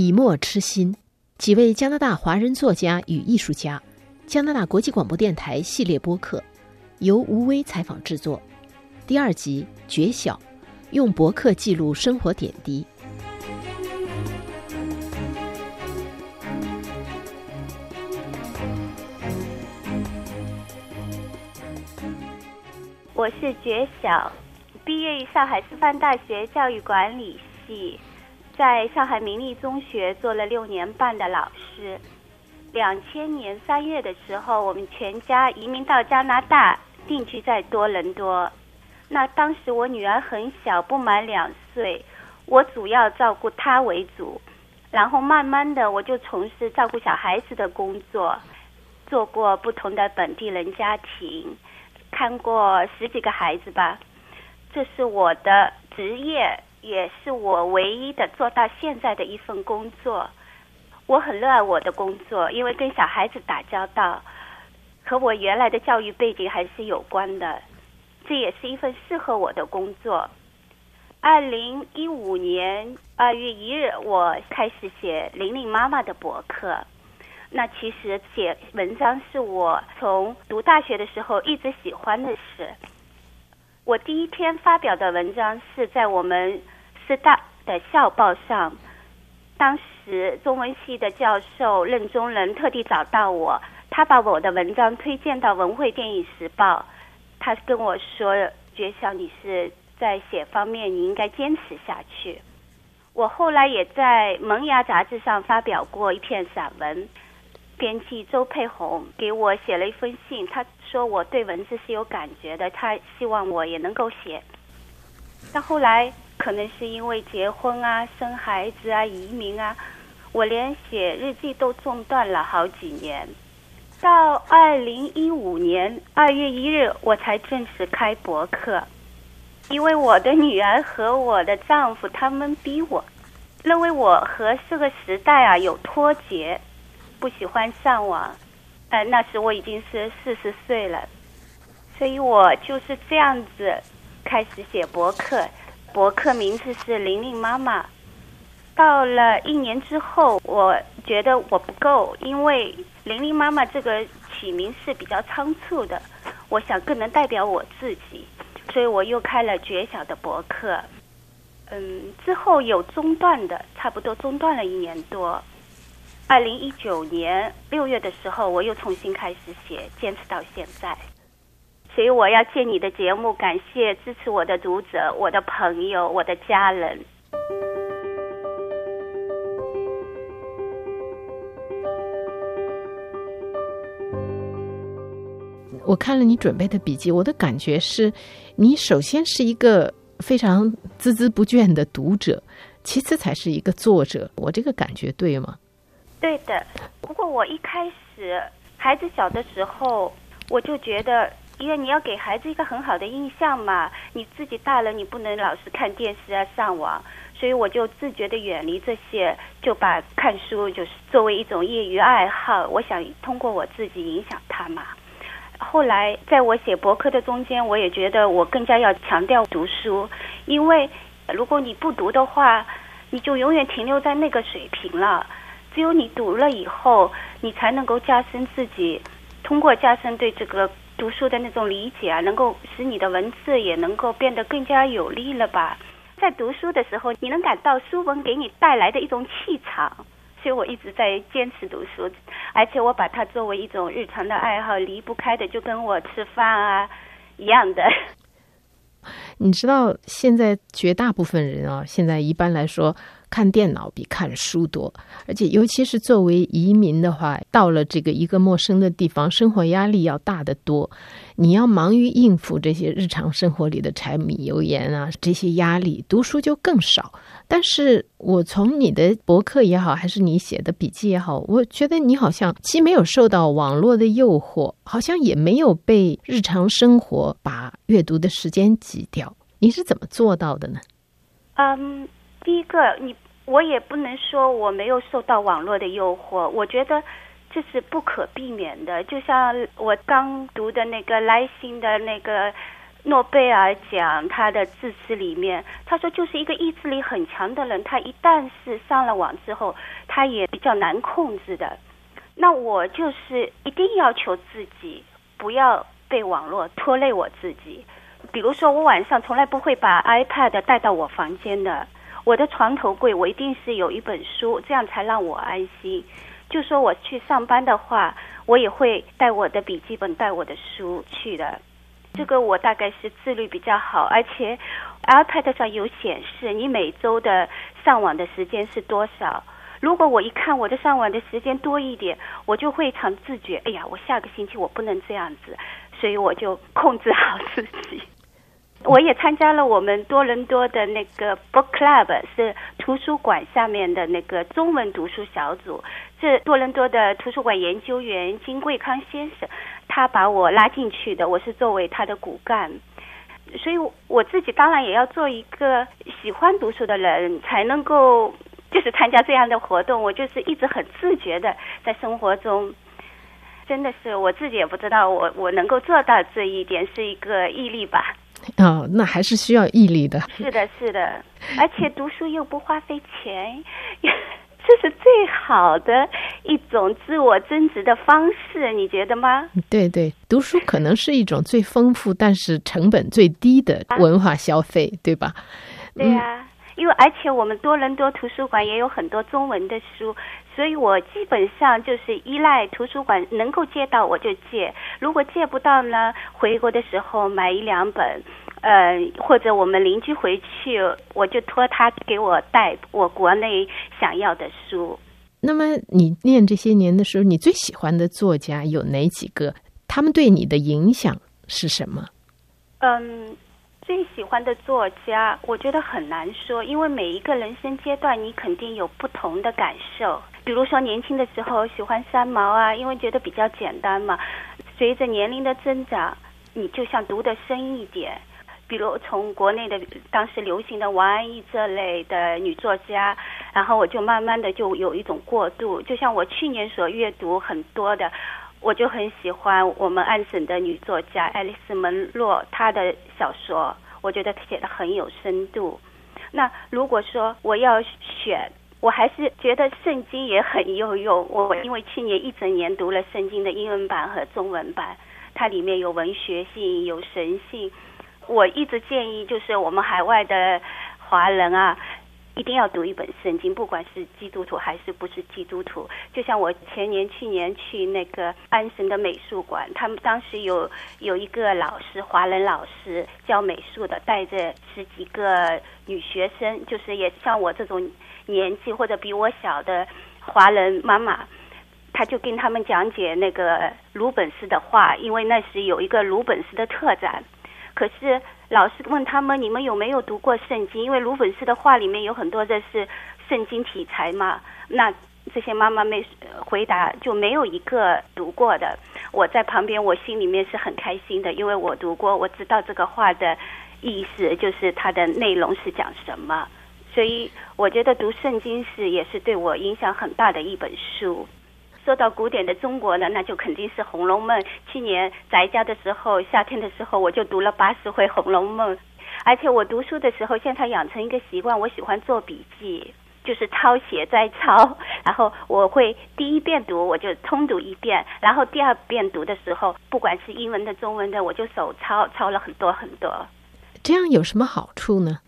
笔墨痴心，几位加拿大华人作家与艺术家，加拿大国际广播电台系列播客，由吴威采访制作。第二集《绝晓》，用博客记录生活点滴。我是绝晓，毕业于上海师范大学教育管理系。在上海明利中学做了六年半的老师。两千年三月的时候，我们全家移民到加拿大，定居在多伦多。那当时我女儿很小，不满两岁，我主要照顾她为主。然后慢慢的，我就从事照顾小孩子的工作，做过不同的本地人家庭，看过十几个孩子吧。这是我的职业。也是我唯一的做到现在的一份工作，我很热爱我的工作，因为跟小孩子打交道，和我原来的教育背景还是有关的，这也是一份适合我的工作。二零一五年二月一日，我开始写玲玲妈妈的博客。那其实写文章是我从读大学的时候一直喜欢的事。我第一篇发表的文章是在我们师大的校报上，当时中文系的教授任中仁特地找到我，他把我的文章推荐到文汇电影时报，他跟我说：“觉晓你是在写方面，你应该坚持下去。”我后来也在《萌芽》杂志上发表过一篇散文。编辑周佩红给我写了一封信，他说我对文字是有感觉的，他希望我也能够写。到后来，可能是因为结婚啊、生孩子啊、移民啊，我连写日记都中断了好几年。到二零一五年二月一日，我才正式开博客，因为我的女儿和我的丈夫他们逼我，认为我和这个时代啊有脱节。不喜欢上网，呃，那时我已经是四十岁了，所以我就是这样子开始写博客，博客名字是玲玲妈妈。到了一年之后，我觉得我不够，因为玲玲妈妈这个起名是比较仓促的，我想更能代表我自己，所以我又开了绝晓的博客。嗯，之后有中断的，差不多中断了一年多。二零一九年六月的时候，我又重新开始写，坚持到现在。所以我要借你的节目，感谢支持我的读者、我的朋友、我的家人。我看了你准备的笔记，我的感觉是，你首先是一个非常孜孜不倦的读者，其次才是一个作者。我这个感觉对吗？对的，不过我一开始孩子小的时候，我就觉得，因为你要给孩子一个很好的印象嘛，你自己大了，你不能老是看电视啊、上网，所以我就自觉的远离这些，就把看书就是作为一种业余爱好，我想通过我自己影响他嘛。后来在我写博客的中间，我也觉得我更加要强调读书，因为如果你不读的话，你就永远停留在那个水平了。只有你读了以后，你才能够加深自己，通过加深对这个读书的那种理解啊，能够使你的文字也能够变得更加有力了吧？在读书的时候，你能感到书文给你带来的一种气场，所以我一直在坚持读书，而且我把它作为一种日常的爱好，离不开的就跟我吃饭啊一样的。你知道，现在绝大部分人啊，现在一般来说。看电脑比看书多，而且尤其是作为移民的话，到了这个一个陌生的地方，生活压力要大得多。你要忙于应付这些日常生活里的柴米油盐啊，这些压力，读书就更少。但是我从你的博客也好，还是你写的笔记也好，我觉得你好像既没有受到网络的诱惑，好像也没有被日常生活把阅读的时间挤掉。你是怎么做到的呢？嗯。第一个，你我也不能说我没有受到网络的诱惑，我觉得这是不可避免的。就像我刚读的那个莱辛的那个诺贝尔奖他的致辞里面，他说就是一个意志力很强的人，他一旦是上了网之后，他也比较难控制的。那我就是一定要求自己不要被网络拖累我自己。比如说，我晚上从来不会把 iPad 带到我房间的，我的床头柜我一定是有一本书，这样才让我安心。就说我去上班的话，我也会带我的笔记本、带我的书去的。这个我大概是自律比较好，而且 iPad 上有显示你每周的上网的时间是多少。如果我一看我的上网的时间多一点，我就会常自觉，哎呀，我下个星期我不能这样子，所以我就控制好自己。我也参加了我们多伦多的那个 Book Club，是图书馆下面的那个中文读书小组。这多伦多的图书馆研究员金贵康先生，他把我拉进去的，我是作为他的骨干。所以我自己当然也要做一个喜欢读书的人，才能够 就是参加这样的活动。我就是一直很自觉的在生活中，真的是我自己也不知道我我能够做到这一点，是一个毅力吧。哦，那还是需要毅力的。是的，是的，而且读书又不花费钱，这是最好的一种自我增值的方式，你觉得吗？对对，读书可能是一种最丰富，但是成本最低的文化消费，对吧？对呀。因为而且我们多伦多图书馆也有很多中文的书，所以我基本上就是依赖图书馆能够借到我就借，如果借不到呢，回国的时候买一两本，呃，或者我们邻居回去，我就托他给我带我国内想要的书。那么你念这些年的时候，你最喜欢的作家有哪几个？他们对你的影响是什么？嗯。最喜欢的作家，我觉得很难说，因为每一个人生阶段，你肯定有不同的感受。比如说年轻的时候喜欢三毛啊，因为觉得比较简单嘛。随着年龄的增长，你就想读得深一点。比如从国内的当时流行的王安忆这类的女作家，然后我就慢慢的就有一种过渡。就像我去年所阅读很多的。我就很喜欢我们安省的女作家爱丽丝·门洛，她的小说，我觉得她写的很有深度。那如果说我要选，我还是觉得圣经也很有用。我因为去年一整年读了圣经的英文版和中文版，它里面有文学性，有神性。我一直建议，就是我们海外的华人啊。一定要读一本圣经，不管是基督徒还是不是基督徒。就像我前年、去年去那个安神的美术馆，他们当时有有一个老师，华人老师教美术的，带着十几个女学生，就是也像我这种年纪或者比我小的华人妈妈，他就跟他们讲解那个鲁本斯的画，因为那时有一个鲁本斯的特展。可是老师问他们：“你们有没有读过圣经？”因为鲁本斯的话里面有很多的是圣经题材嘛。那这些妈妈们回答就没有一个读过的。我在旁边，我心里面是很开心的，因为我读过，我知道这个话的意思，就是它的内容是讲什么。所以我觉得读圣经是也是对我影响很大的一本书。说到古典的中国呢，那就肯定是《红楼梦》。去年宅家的时候，夏天的时候，我就读了八十回《红楼梦》。而且我读书的时候，现在养成一个习惯，我喜欢做笔记，就是抄写再抄。然后我会第一遍读，我就通读一遍；然后第二遍读的时候，不管是英文的、中文的，我就手抄，抄了很多很多。这样有什么好处呢？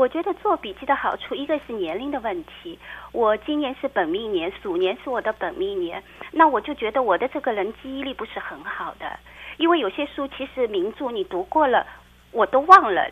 我觉得做笔记的好处，一个是年龄的问题。我今年是本命年，鼠年是我的本命年，那我就觉得我的这个人记忆力不是很好的，因为有些书其实名著你读过了，我都忘了。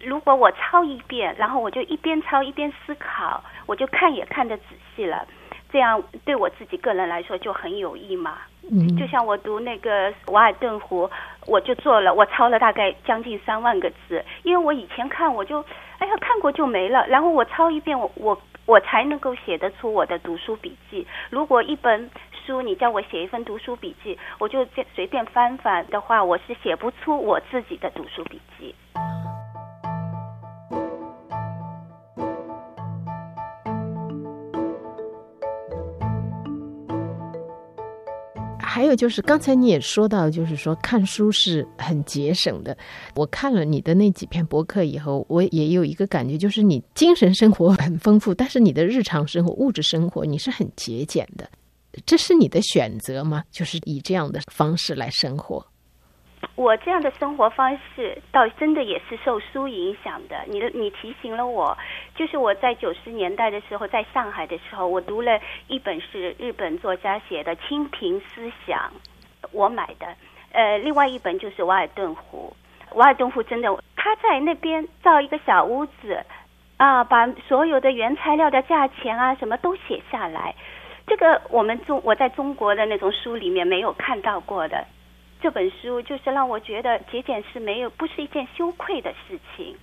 如果我抄一遍，然后我就一边抄一边思考，我就看也看得仔细了，这样对我自己个人来说就很有益嘛。嗯，就像我读那个《瓦尔顿湖》，我就做了，我抄了大概将近三万个字，因为我以前看我就。哎呀，看过就没了。然后我抄一遍，我我我才能够写得出我的读书笔记。如果一本书你叫我写一份读书笔记，我就随便翻翻的话，我是写不出我自己的读书笔记。还有就是刚才你也说到，就是说看书是很节省的。我看了你的那几篇博客以后，我也有一个感觉，就是你精神生活很丰富，但是你的日常生活、物质生活你是很节俭的。这是你的选择吗？就是以这样的方式来生活。我这样的生活方式，倒真的也是受书影响的。你的你提醒了我，就是我在九十年代的时候，在上海的时候，我读了一本是日本作家写的《清贫思想》，我买的。呃，另外一本就是《瓦尔顿湖》。瓦尔顿湖真的，他在那边造一个小屋子，啊，把所有的原材料的价钱啊，什么都写下来。这个我们中我在中国的那种书里面没有看到过的，这本书就是让我觉得节俭是没有不是一件羞愧的事情。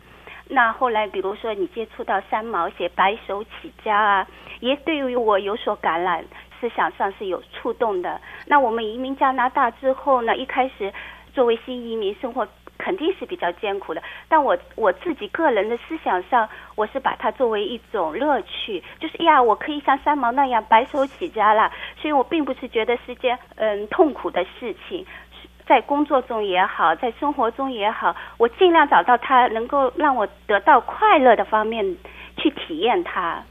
那后来比如说你接触到三毛写白手起家啊，也对于我有所感染，思想上是有触动的。那我们移民加拿大之后呢，一开始作为新移民生活。肯定是比较艰苦的，但我我自己个人的思想上，我是把它作为一种乐趣，就是呀，我可以像三毛那样白手起家了，所以我并不是觉得是件嗯痛苦的事情，在工作中也好，在生活中也好，我尽量找到它能够让我得到快乐的方面去体验它。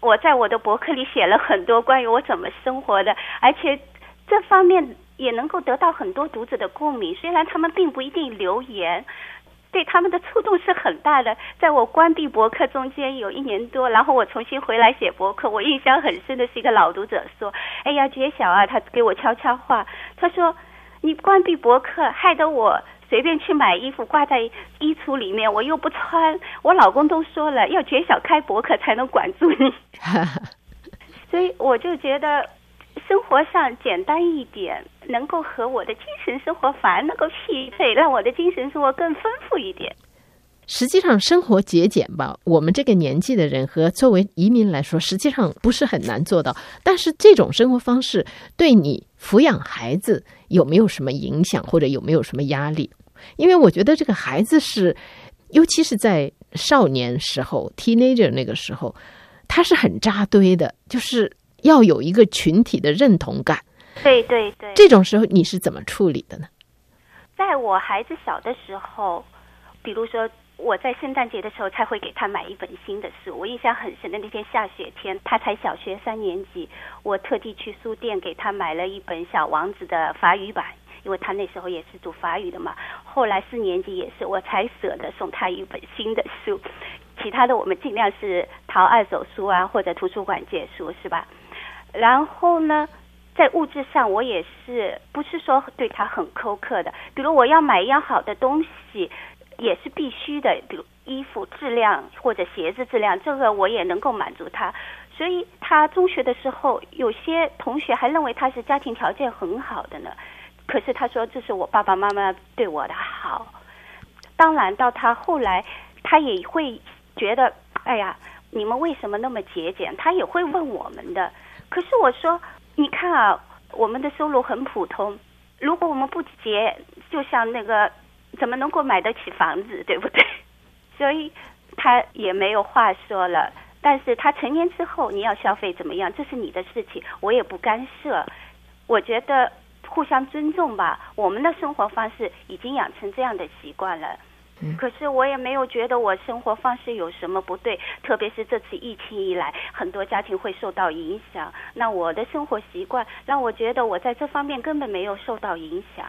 我在我的博客里写了很多关于我怎么生活的，而且这方面。也能够得到很多读者的共鸣，虽然他们并不一定留言，对他们的触动是很大的。在我关闭博客中间有一年多，然后我重新回来写博客，我印象很深的是一个老读者说：“哎呀，杰小啊，他给我悄悄话，他说你关闭博客，害得我随便去买衣服挂在衣橱里面，我又不穿。我老公都说了，要觉小开博客才能管住你。”所以我就觉得。生活上简单一点，能够和我的精神生活反而能够匹配，让我的精神生活更丰富一点。实际上，生活节俭吧，我们这个年纪的人和作为移民来说，实际上不是很难做到。但是，这种生活方式对你抚养孩子有没有什么影响，或者有没有什么压力？因为我觉得这个孩子是，尤其是在少年时候 （teenager） 那个时候，他是很扎堆的，就是。要有一个群体的认同感，对对对。这种时候你是怎么处理的呢？在我孩子小的时候，比如说我在圣诞节的时候才会给他买一本新的书。我印象很深的那天下雪天，他才小学三年级，我特地去书店给他买了一本《小王子》的法语版，因为他那时候也是读法语的嘛。后来四年级也是，我才舍得送他一本新的书。其他的我们尽量是淘二手书啊，或者图书馆借书，是吧？然后呢，在物质上我也是不是说对他很苛刻的，比如我要买一样好的东西，也是必须的，比如衣服质量或者鞋子质量，这个我也能够满足他。所以他中学的时候，有些同学还认为他是家庭条件很好的呢。可是他说这是我爸爸妈妈对我的好。当然到他后来，他也会觉得，哎呀，你们为什么那么节俭？他也会问我们的。可是我说，你看啊，我们的收入很普通，如果我们不节，就像那个，怎么能够买得起房子，对不对？所以他也没有话说了。但是他成年之后，你要消费怎么样，这是你的事情，我也不干涉。我觉得互相尊重吧。我们的生活方式已经养成这样的习惯了。可是我也没有觉得我生活方式有什么不对，特别是这次疫情以来，很多家庭会受到影响。那我的生活习惯让我觉得我在这方面根本没有受到影响。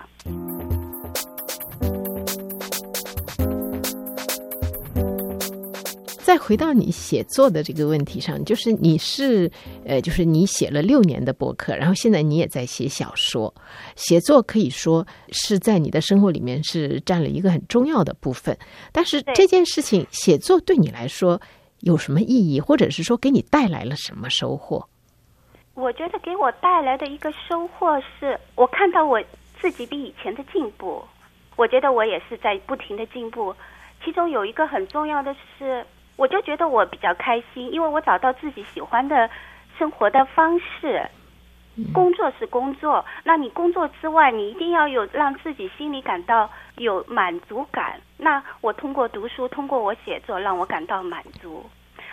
再回到你写作的这个问题上，就是你是呃，就是你写了六年的博客，然后现在你也在写小说，写作可以说是在你的生活里面是占了一个很重要的部分。但是这件事情，写作对你来说有什么意义，或者是说给你带来了什么收获？我觉得给我带来的一个收获是我看到我自己比以前的进步，我觉得我也是在不停的进步。其中有一个很重要的是。我就觉得我比较开心，因为我找到自己喜欢的生活的方式。工作是工作，那你工作之外，你一定要有让自己心里感到有满足感。那我通过读书，通过我写作，让我感到满足。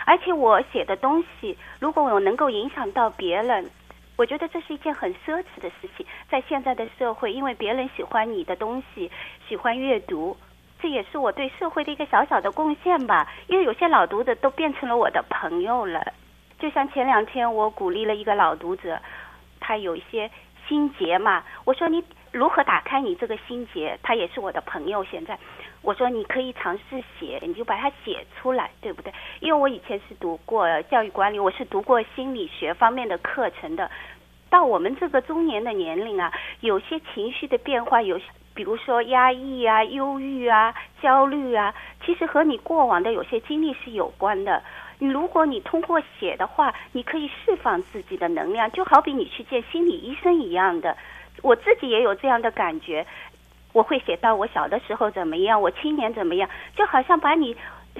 而且我写的东西，如果我能够影响到别人，我觉得这是一件很奢侈的事情，在现在的社会，因为别人喜欢你的东西，喜欢阅读，这也是我对社会的一个小小的贡献吧。因为有些老读者都变成了我的朋友了，就像前两天我鼓励了一个老读者，他有一些心结嘛，我说你如何打开你这个心结？他也是我的朋友，现在。我说你可以尝试写，你就把它写出来，对不对？因为我以前是读过教育管理，我是读过心理学方面的课程的。到我们这个中年的年龄啊，有些情绪的变化，有些比如说压抑啊、忧郁啊、焦虑啊，其实和你过往的有些经历是有关的。你如果你通过写的话，你可以释放自己的能量，就好比你去见心理医生一样的。我自己也有这样的感觉。我会写到我小的时候怎么样，我青年怎么样，就好像把你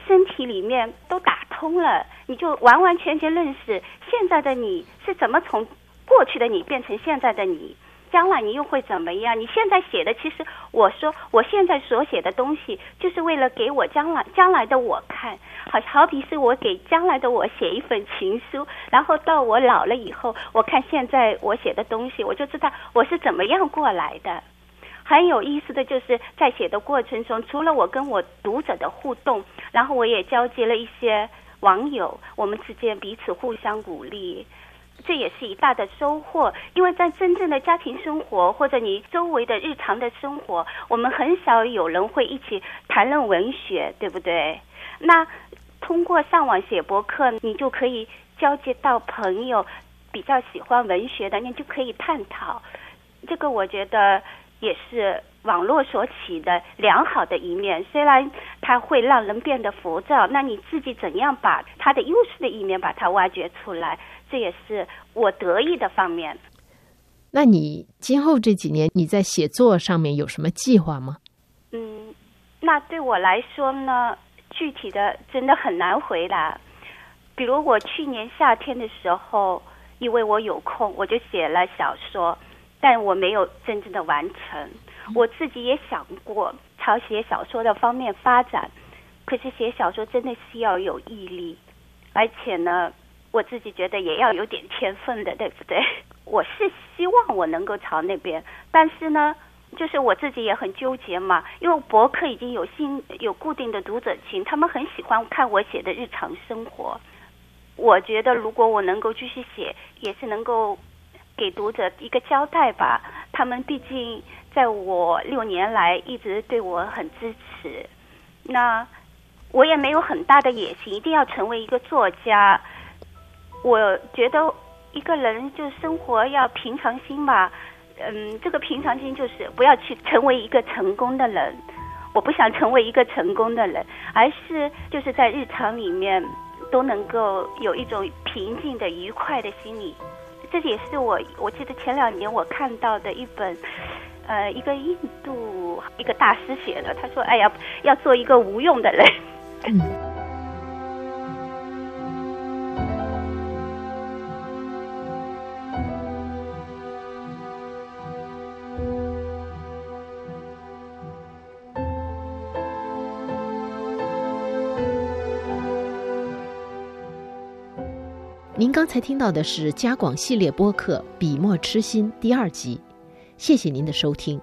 身体里面都打通了，你就完完全全认识现在的你是怎么从过去的你变成现在的你，将来你又会怎么样？你现在写的，其实我说我现在所写的东西，就是为了给我将来将来的我看，好好比是我给将来的我写一份情书，然后到我老了以后，我看现在我写的东西，我就知道我是怎么样过来的。很有意思的就是在写的过程中，除了我跟我读者的互动，然后我也交接了一些网友，我们之间彼此互相鼓励，这也是一大的收获。因为在真正的家庭生活或者你周围的日常的生活，我们很少有人会一起谈论文学，对不对？那通过上网写博客，你就可以交接到朋友比较喜欢文学的，你就可以探讨。这个我觉得。也是网络所起的良好的一面，虽然它会让人变得浮躁，那你自己怎样把它的优势的一面把它挖掘出来，这也是我得意的方面。那你今后这几年你在写作上面有什么计划吗？嗯，那对我来说呢，具体的真的很难回答。比如我去年夏天的时候，因为我有空，我就写了小说。但我没有真正的完成，我自己也想过朝写小说的方面发展，可是写小说真的是要有毅力，而且呢，我自己觉得也要有点天分的，对不对？我是希望我能够朝那边，但是呢，就是我自己也很纠结嘛，因为博客已经有新有固定的读者群，他们很喜欢看我写的日常生活，我觉得如果我能够继续写，也是能够。给读者一个交代吧，他们毕竟在我六年来一直对我很支持，那我也没有很大的野心，一定要成为一个作家。我觉得一个人就生活要平常心吧，嗯，这个平常心就是不要去成为一个成功的人，我不想成为一个成功的人，而是就是在日常里面都能够有一种平静的、愉快的心理。这也是我，我记得前两年我看到的一本，呃，一个印度一个大师写的。他说：“哎呀，要做一个无用的人。”您 才听到的是《加广系列播客《笔墨痴心》第二集，谢谢您的收听。